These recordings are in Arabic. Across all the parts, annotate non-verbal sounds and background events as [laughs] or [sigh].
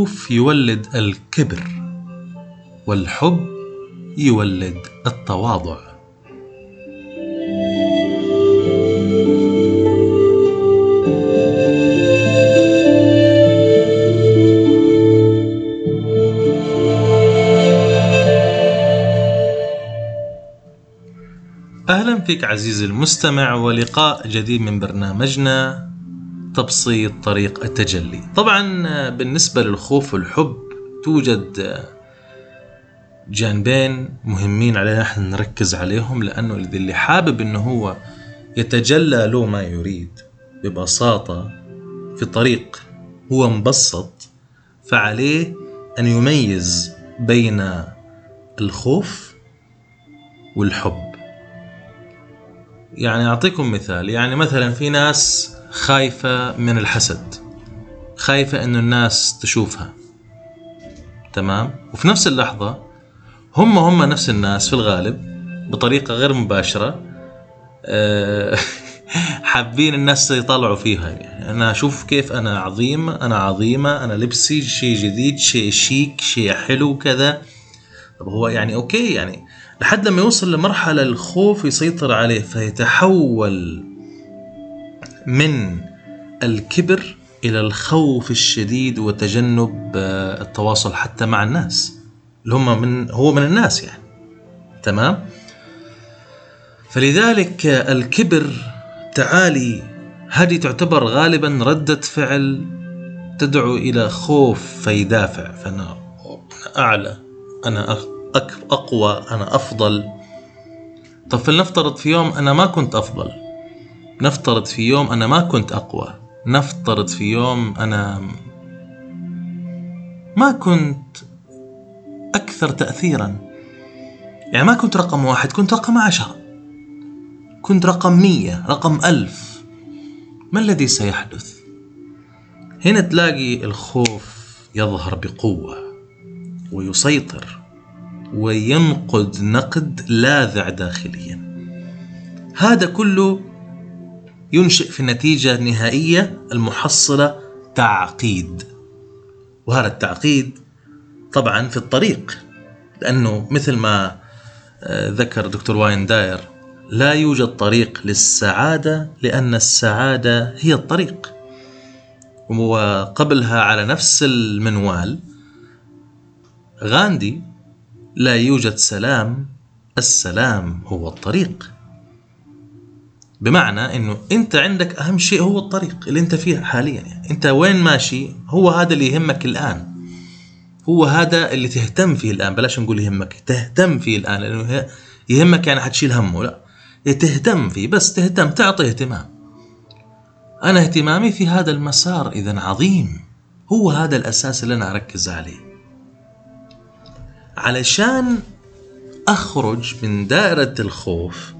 الخوف يولد الكبر والحب يولد التواضع. أهلا فيك عزيزي المستمع ولقاء جديد من برنامجنا. تبسيط طريق التجلي. طبعا بالنسبة للخوف والحب توجد جانبين مهمين علينا إحنا نركز عليهم لأنه اللي حابب إنه هو يتجلى له ما يريد ببساطة في طريق هو مبسط فعليه أن يميز بين الخوف والحب. يعني أعطيكم مثال يعني مثلا في ناس خايفة من الحسد. خايفة أنه الناس تشوفها. تمام؟ وفي نفس اللحظة هم هم نفس الناس في الغالب بطريقة غير مباشرة. أه [laughs] حابين الناس يطلعوا فيها. يعني أنا أشوف كيف أنا عظيم أنا عظيمة أنا لبسي شيء جديد شيء شيك شيء حلو كذا. طب هو يعني أوكي يعني لحد لما يوصل لمرحلة الخوف يسيطر عليه فيتحول من الكبر إلى الخوف الشديد وتجنب التواصل حتى مع الناس. اللي هم من هو من الناس يعني. تمام؟ فلذلك الكبر تعالي هذه تعتبر غالبا ردة فعل تدعو إلى خوف فيدافع. فأنا أعلى أنا أقوى أنا أفضل. طب فلنفترض في يوم أنا ما كنت أفضل. نفترض في يوم أنا ما كنت أقوى. نفترض في يوم أنا ما كنت أكثر تأثيرا. يعني ما كنت رقم واحد كنت رقم عشرة. كنت رقم مية رقم ألف. ما الذي سيحدث؟ هنا تلاقي الخوف يظهر بقوة ويسيطر وينقد نقد لاذع داخليا. هذا كله ينشئ في النتيجة النهائية المحصلة تعقيد. وهذا التعقيد طبعا في الطريق لأنه مثل ما ذكر دكتور واين داير لا يوجد طريق للسعادة لأن السعادة هي الطريق. وقبلها على نفس المنوال غاندي لا يوجد سلام السلام هو الطريق. بمعنى إنه أنت عندك أهم شيء هو الطريق اللي أنت فيه حاليا. يعني أنت وين ماشي هو هذا اللي يهمك الآن. هو هذا اللي تهتم فيه الآن. بلاش نقول يهمك تهتم فيه الآن. لأنه يهمك يعني حتشيل همه. لا. تهتم فيه بس تهتم تعطي اهتمام. أنا اهتمامي في هذا المسار إذا عظيم. هو هذا الأساس اللي أنا أركز عليه. علشان أخرج من دائرة الخوف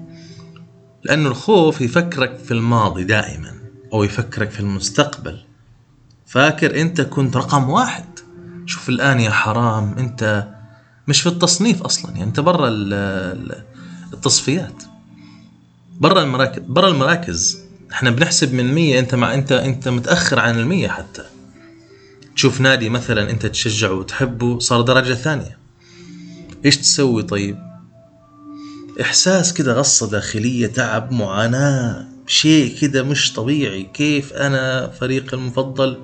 لأنه الخوف يفكرك في الماضي دائما أو يفكرك في المستقبل. فاكر أنت كنت رقم واحد. شوف الآن يا حرام أنت مش في التصنيف أصلا يعني أنت برا التصفيات. برا المراكز برا المراكز. إحنا بنحسب من 100 أنت مع أنت أنت متأخر عن ال100 حتى. تشوف نادي مثلا أنت تشجعه وتحبه صار درجة ثانية. إيش تسوي طيب؟ إحساس كده غصة داخلية تعب معاناة شيء كده مش طبيعي. كيف أنا فريق المفضل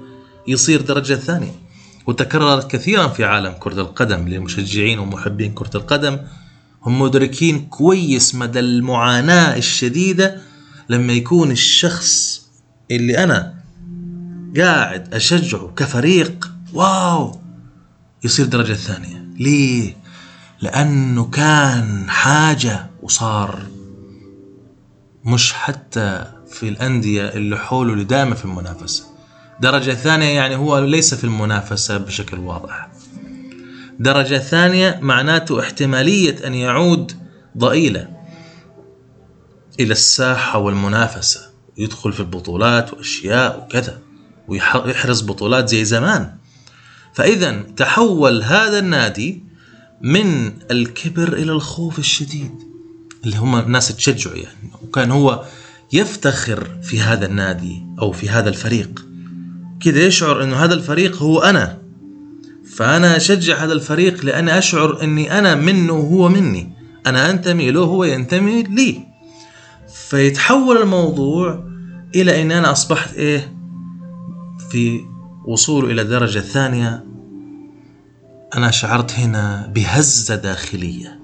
يصير درجة ثانية؟ وتكررت كثيرا في عالم كرة القدم للمشجعين ومحبين كرة القدم. هم مدركين كويس مدى المعاناة الشديدة لما يكون الشخص اللي أنا قاعد أشجعه كفريق واو! يصير درجة ثانية. ليه؟ لأنه كان حاجة وصار مش حتى في الأندية اللي حوله اللي دائما في المنافسة. درجة ثانية يعني هو ليس في المنافسة بشكل واضح. درجة ثانية معناته احتمالية أن يعود ضئيلة إلى الساحة والمنافسة. يدخل في البطولات وأشياء وكذا ويحرز بطولات زي زمان. فإذا تحول هذا النادي من الكبر إلى الخوف الشديد اللي هم الناس تشجعه يعني. وكان هو يفتخر في هذا النادي أو في هذا الفريق. كده يشعر أنه هذا الفريق هو أنا. فأنا أشجع هذا الفريق لأني أشعر أني أنا منه وهو مني. أنا أنتمي له هو ينتمي لي. فيتحول الموضوع إلى أن أنا أصبحت إيه؟ في وصول إلى الدرجة الثانية أنا شعرت هنا بهزة داخلية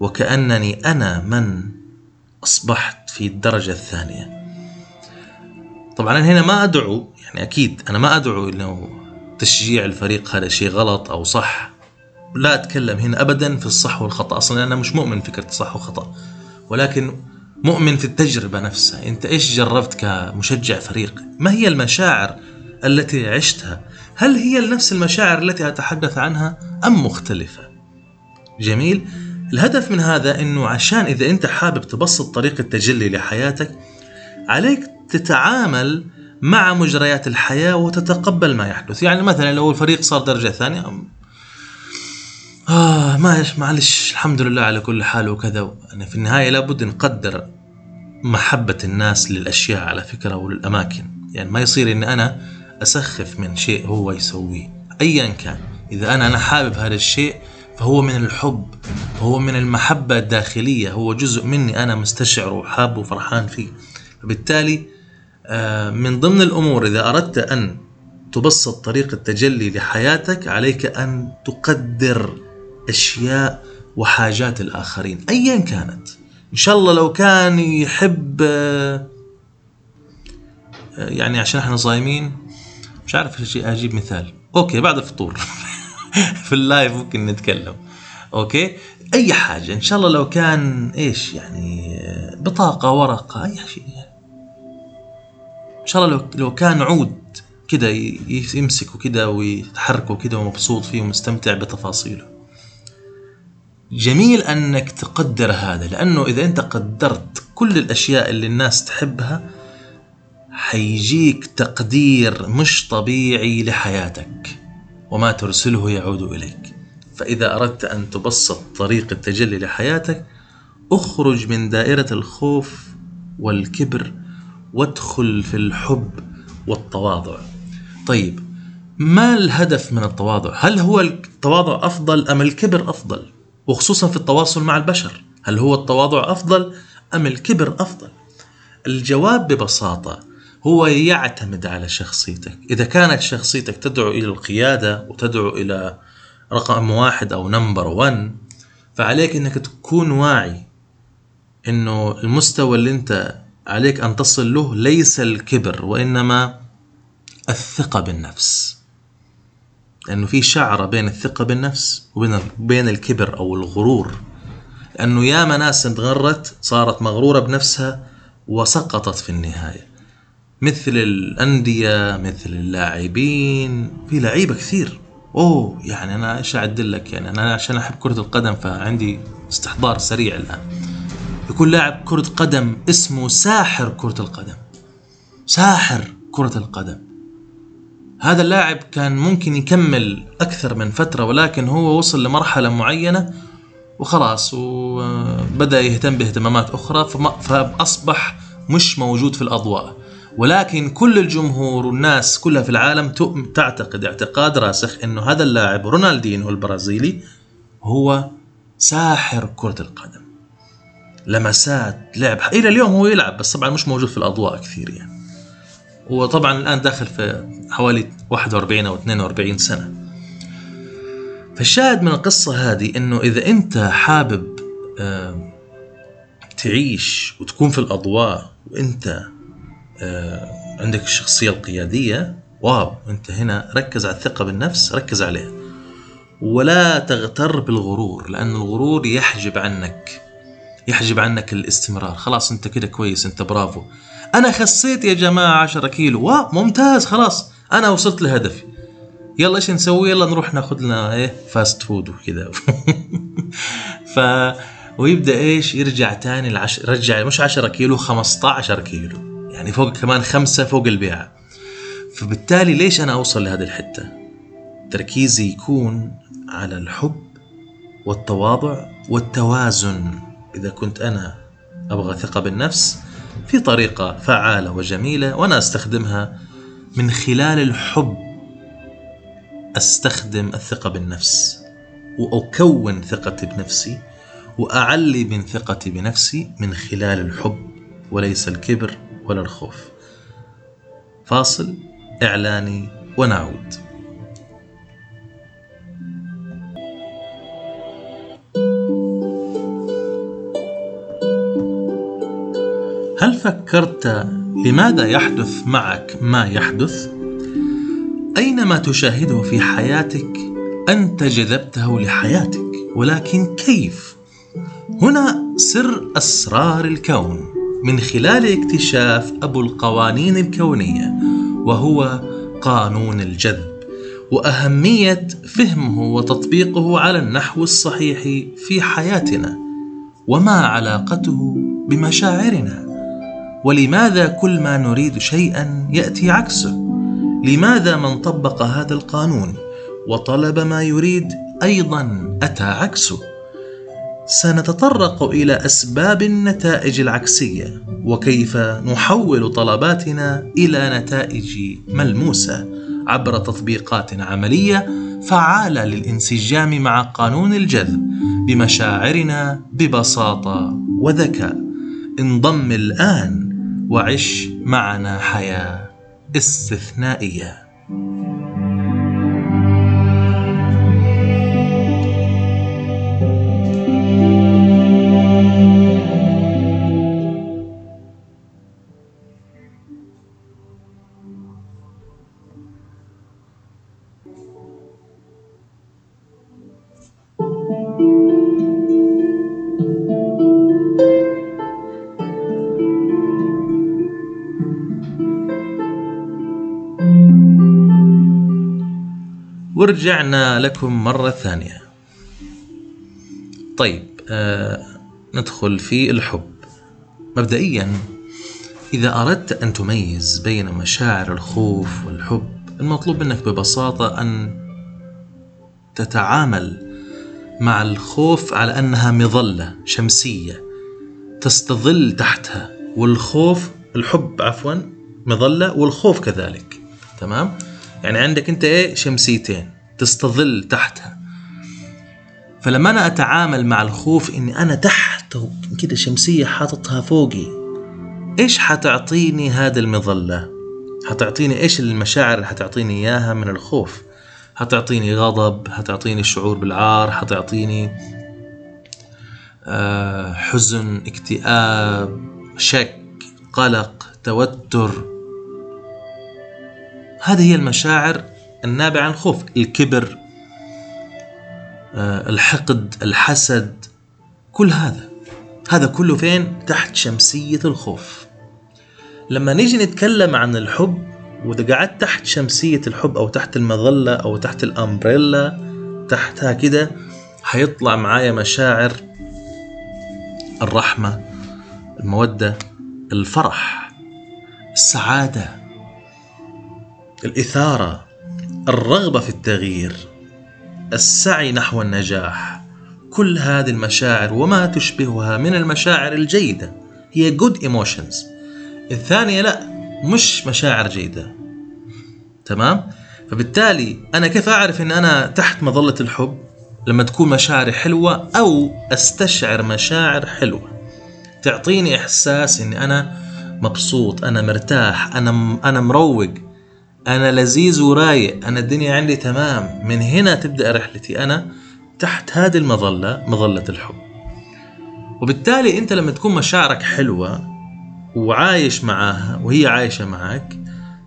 وكأنني أنا من أصبحت في الدرجة الثانية. طبعا أنا هنا ما أدعو يعني أكيد أنا ما أدعو أنه تشجيع الفريق هذا شيء غلط أو صح. لا أتكلم هنا أبدا في الصح والخطأ أصلا أنا مش مؤمن فكرة الصح والخطأ ولكن مؤمن في التجربة نفسها. أنت إيش جربت كمشجع فريق؟ ما هي المشاعر التي عشتها؟ هل هي نفس المشاعر التي أتحدث عنها أم مختلفة؟ جميل. الهدف من هذا أنه عشان إذا أنت حابب تبسط طريقة التجلي لحياتك عليك تتعامل مع مجريات الحياة وتتقبل ما يحدث. يعني مثلا لو الفريق صار درجة ثانية آه معلش معلش الحمد لله على كل حال وكذا. أنا في النهاية لابد نقدر محبة الناس للأشياء على فكرة وللأماكن يعني ما يصير إن أنا أسخف من شيء هو يسويه. أيا كان. إذا أنا أنا حابب هذا الشيء فهو من الحب هو من المحبة الداخلية هو جزء مني أنا مستشعر وحاب وفرحان فيه. فبالتالي آه، من ضمن الأمور إذا أردت أن تبسط طريقة التجلي لحياتك عليك أن تقدر أشياء وحاجات الآخرين. أيا كانت. إن شاء الله لو كان يحب آه، يعني عشان إحنا صايمين مش عارف أجيب مثال. okay بعد الفطور. [laughs] في ال live ممكن نتكلم. okay؟ أي حاجة إن شاء الله لو كان إيش يعني بطاقة ورقة أي شيء. إن شاء الله لو لو كان عود كده يمسكه كده ويتحركه كده ومبسوط فيه ومستمتع بتفاصيله. جميل أنك تقدر هذا لأنه إذا أنت قدرت كل الأشياء اللي الناس تحبها حيجيك تقدير مش طبيعي لحياتك. وما ترسله يعود إليك. فإذا أردت أن تبسط طريق التجلي لحياتك أخرج من دائرة الخوف والكبر وادخل في الحب والتواضع. طيب ما الهدف من التواضع؟ هل هو التواضع أفضل أم الكبر أفضل؟ وخصوصا في التواصل مع البشر. هل هو التواضع أفضل أم الكبر أفضل؟ الجواب ببساطة هو يعتمد على شخصيتك. إذا كانت شخصيتك تدعو إلى القيادة وتدعو إلى رقم واحد أو نمبر ون فعليك أنك تكون واعي أنه المستوى اللي أنت عليك أن تصل له ليس الكبر وإنما الثقة بالنفس. لأنه في شعرة بين الثقة بالنفس وبين بين الكبر أو الغرور. لأنه ياما ناس انتغرت صارت مغرورة بنفسها وسقطت في النهاية. مثل الأندية مثل اللاعبين في لعيبة كثير. أوه يعني أنا إيش أعدل لك؟ يعني أنا عشان أحب كرة القدم فعندي استحضار سريع الآن. يكون لاعب كرة قدم اسمه ساحر كرة القدم. ساحر كرة القدم. هذا اللاعب كان ممكن يكمل أكثر من فترة ولكن هو وصل لمرحلة معينة وخلاص وبدأ يهتم باهتمامات أخرى فأصبح مش موجود في الأضواء. ولكن كل الجمهور والناس كلها في العالم تعتقد اعتقاد راسخ إنه هذا اللاعب رونالدينو البرازيلي هو ساحر كرة القدم. لمسات لعب إلى اليوم هو يلعب بس طبعا مش موجود في الأضواء كثير يعني. هو طبعا الآن داخل في حوالي 41 أو 42 سنة. فالشاهد من القصة هذه إنه إذا أنت حابب تعيش وتكون في الأضواء وأنت آه، عندك الشخصية القيادية. واو أنت هنا ركز على الثقة بالنفس ركز عليها. ولا تغتر بالغرور لأن الغرور يحجب عنك يحجب عنك الاستمرار. خلاص أنت كده كويس أنت برافو. أنا خسيت يا جماعة 10 كيلو. wow ممتاز خلاص. أنا وصلت لهدفي. يلا إيش نسوي؟ يلا نروح ناخذ لنا إيه fast food وكذا. [laughs] ف ويبدأ إيش؟ يرجع تاني العش... رجع مش 10 كيلو 15 كيلو. يعني فوق كمان خمسة فوق البيعة فبالتالي ليش أنا أوصل لهذه الحتة؟ تركيزي يكون على الحب والتواضع والتوازن. إذا كنت أنا أبغى ثقة بالنفس في طريقة فعالة وجميلة وأنا أستخدمها من خلال الحب أستخدم الثقة بالنفس وأكون ثقتي بنفسي وأعلي من ثقتي بنفسي من خلال الحب وليس الكبر. ولا الخوف. فاصل إعلاني ونعود. هل فكرت لماذا يحدث معك ما يحدث؟ أينما تشاهده في حياتك أنت جذبته لحياتك ولكن كيف؟ هنا سر أسرار الكون من خلال اكتشاف أبو القوانين الكونية وهو قانون الجذب وأهمية فهمه وتطبيقه على النحو الصحيح في حياتنا وما علاقته بمشاعرنا. ولماذا كل ما نريد شيئا يأتي عكسه؟ لماذا من طبق هذا القانون وطلب ما يريد أيضا أتى عكسه؟ سنتطرق إلى أسباب النتائج العكسية وكيف نحول طلباتنا إلى نتائج ملموسة. عبر تطبيقات عملية فعاله للانسجام مع قانون الجذب بمشاعرنا ببساطة وذكاء. انضم الآن وعش معنا حياة استثنائية. ورجعنا لكم مرة ثانية. طيب آه ندخل في الحب. مبدئيا إذا أردت أن تميز بين مشاعر الخوف والحب المطلوب منك ببساطة أن تتعامل مع الخوف على أنها مظلة شمسية تستظل تحتها والخوف الحب عفوا مظلة والخوف كذلك. تمام؟ يعني عندك انت إيه؟ شمسيتين تستظل تحتها. فلما أنا اتعامل مع الخوف اني أنا تحت كده شمسية حاططها فوقي إيش حتعطيني هذه المظلة؟ حتعطيني إيش المشاعر اللي حتعطيني إياها من الخوف؟ حتعطيني غضب؟ حتعطيني شعور بالعار؟ حتعطيني آه، حزن اكتئاب شك قلق توتر؟ هذه هي المشاعر النابعة عن الخوف الكبر آه، الحقد الحسد كل هذا. هذا كله فين؟ تحت شمسية الخوف. لما نيجي نتكلم عن الحب وإذا قعدت تحت شمسية الحب أو تحت المظلة أو تحت الأمبريلا تحتها كده حيطلع معايا مشاعر الرحمة المودة الفرح السعادة. الإثارة الرغبة في التغيير السعي نحو النجاح كل هذه المشاعر وما تشبهها من المشاعر الجيدة. هي good emotions. الثانية لا مش مشاعر جيدة. تمام؟ فبالتالي أنا كيف أعرف أن أنا تحت مظلة الحب؟ لما تكون مشاعري حلوة أو أستشعر مشاعر حلوة. تعطيني إحساس أني أنا مبسوط أنا مرتاح أنا أنا مروق. أنا لذيذ ورايق أنا الدنيا عندي تمام. من هنا تبدأ رحلتي أنا تحت هذه المظلة مظلة الحب. وبالتالي أنت لما تكون مشاعرك حلوة وعايش معاها وهي عايشة معك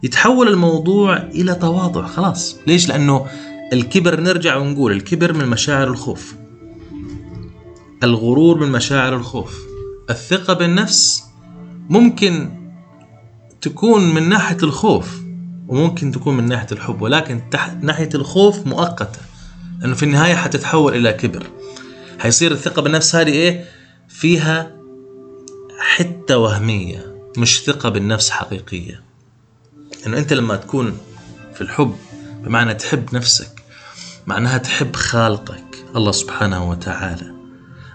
يتحول الموضوع إلى تواضع خلاص. ليش؟ لأنه الكبر نرجع ونقول الكبر من مشاعر الخوف. الغرور من مشاعر الخوف. الثقة بالنفس ممكن تكون من ناحية الخوف وممكن تكون من ناحية الحب ولكن تحت ناحية الخوف مؤقتة لأنه في النهاية حتتحول إلى كبر. حيصير الثقة بالنفس هذه إيه؟ فيها حتة وهمية مش ثقة بالنفس حقيقية. انه أنت لما تكون في الحب بمعنى تحب نفسك معناها تحب خالقك الله سبحانه وتعالى.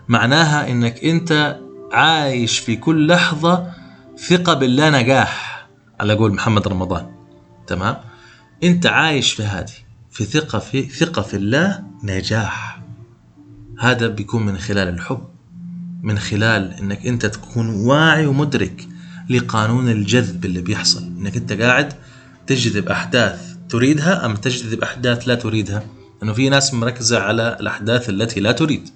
معناها إنك أنت عايش في كل لحظة ثقة بالله نجاح على قول محمد رمضان. تمام؟ انت عايش في هذه في ثقة في ثقة في الله نجاح. هذا بيكون من خلال الحب من خلال إنك أنت تكون واعي ومدرك لقانون الجذب اللي بيحصل. إنك أنت قاعد تجذب أحداث تريدها أم تجذب أحداث لا تريدها؟ إنه في ناس مركزة على الأحداث التي لا تريد.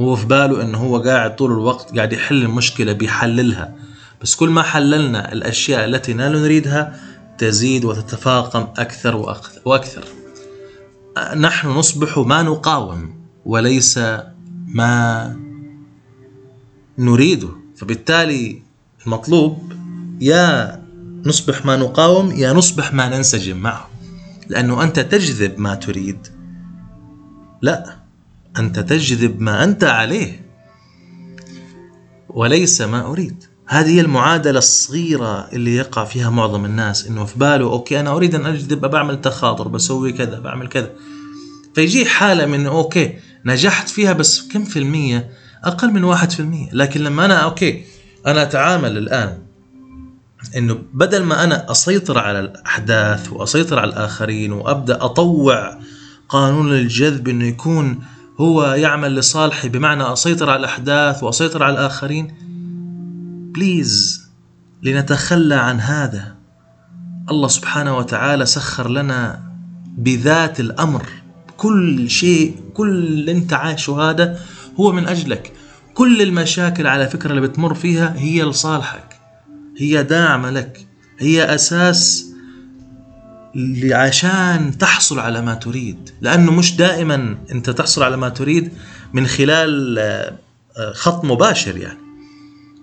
هو في باله إنه هو قاعد طول الوقت قاعد يحل المشكلة بيحللها. بس كل ما حللنا الأشياء التي لا نريدها تزيد وتتفاقم وأكثر, وأكثر. نحن نصبح ما نقاوم وليس ما نريده فبالتالي المطلوب يا نصبح ما نقاوم يا نصبح ما ننسجم معه. لأنه أنت تجذب ما تريد. لا أنت تجذب ما أنت عليه. وليس ما أريد. هذه هي المعادلة الصغيرة اللي يقع فيها معظم الناس إنه في باله أوكي أنا أريد أن اجذب بعمل تخاطر بسوي كذا بعمل كذا. فيجي حالة من okay نجحت فيها بس كم في المية؟ أقل من واحد في المية. لكن لما أنا okay أنا أتعامل الآن إنه بدل ما أنا أسيطر على الأحداث وأسيطر على الآخرين وأبدأ أطوع قانون الجذب إنه يكون هو يعمل لصالحي بمعنى أسيطر على الأحداث وأسيطر على الآخرين please لنتخلى عن هذا. الله سبحانه وتعالى سخر لنا بذات الأمر. كل شيء كل اللي أنت عايشه هذا هو من أجلك. كل المشاكل على فكرة اللي بتمر فيها هي لصالحك. هي داعم لك. هي أساس عشان تحصل على ما تريد. لأنه مش دائما أنت تحصل على ما تريد من خلال آه، خط مباشر يعني.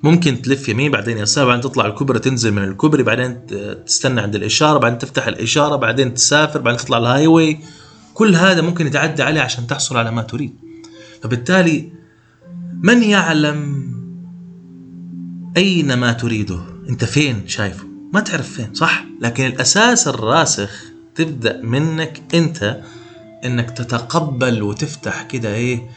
ممكن تلف يمين بعدين يسار بعدين تطلع الكوبري تنزل من الكوبري بعدين تستنى عند الإشارة بعدين تفتح الإشارة بعدين تسافر بعدين تطلع ال highway كل هذا ممكن يتعدى عليه عشان تحصل على ما تريد. فبالتالي من يعلم أين ما تريده؟ أنت فين شايفه؟ ما تعرف فين صح؟ لكن الأساس الراسخ تبدأ منك أنت أنك تتقبل وتفتح كده إيه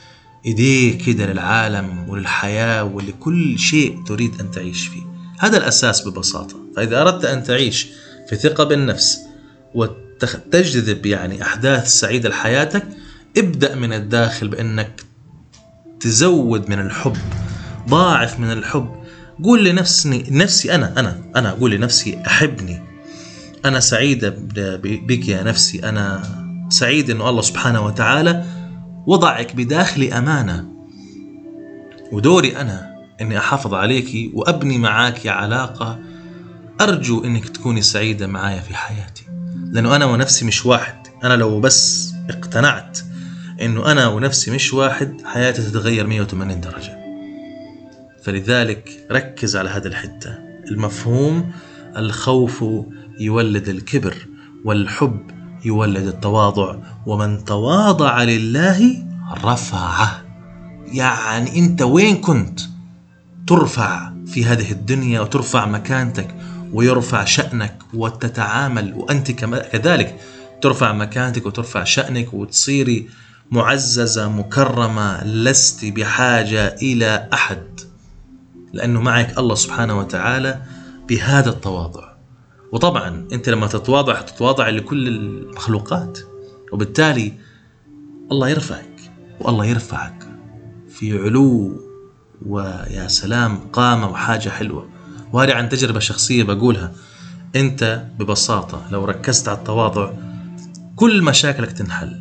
إيديك كده للعالم وللحياة ولكل شيء تريد أن تعيش فيه. هذا الأساس ببساطة. فإذا أردت أن تعيش في ثقة بالنفس وتجذب يعني أحداث سعيدة لحياتك ابدأ من الداخل بأنك تزود من الحب ضاعف من الحب. قول لنفسي نفسي أنا أنا أنا. أقول لنفسي أحبني. أنا سعيدة بك يا نفسي. أنا سعيد أنه الله سبحانه وتعالى وضعك بداخلي أمانة. ودوري أنا أني أحافظ عليك وأبني معاك علاقة أرجو أنك تكوني سعيدة معايا في حياتي. لأنه أنا ونفسي مش واحد. أنا لو بس اقتنعت أنه أنا ونفسي مش واحد حياتي تتغير 180 درجة. فلذلك ركز على هذه الحتة. المفهوم الخوف يولد الكبر والحب يولد التواضع. ومن تواضع لله رفعه يعني أنت وين كنت؟ ترفع في هذه الدنيا وترفع مكانتك ويرفع شأنك وتتعامل وأنت كذلك ترفع مكانتك وترفع شأنك وتصيري معززة مكرمة لست بحاجة إلى أحد. لأنه معك الله سبحانه وتعالى بهذا التواضع. وطبعا أنت لما تتواضع تتواضع لكل المخلوقات وبالتالي الله يرفعك والله يرفعك في علو ويا سلام قامة وحاجة حلوة. وهذه عن تجربة شخصية بقولها. أنت ببساطة لو ركزت على التواضع كل مشاكلك تنحل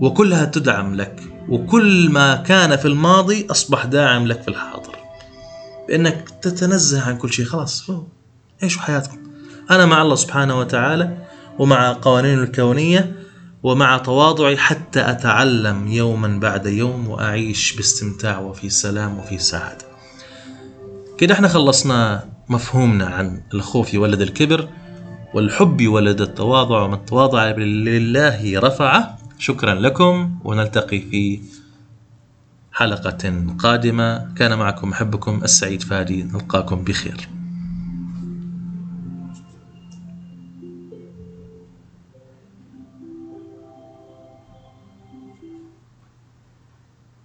وكلها تدعم لك وكل ما كان في الماضي أصبح داعم لك في الحاضر. بأنك تتنزه عن كل شيء خلاص عيشوا حياتكم؟ أنا مع الله سبحانه وتعالى ومع قوانين الكونية ومع تواضعي حتى أتعلم يوما بعد يوم وأعيش باستمتاع وفي سلام وفي سعادة. كده إحنا خلصنا مفهومنا عن الخوف يولد الكبر والحب يولد التواضع ومن تواضع لله رفعه. شكرا لكم ونلتقي في حلقة قادمة. كان معكم محبكم السعيد فادي. نلقاكم بخير.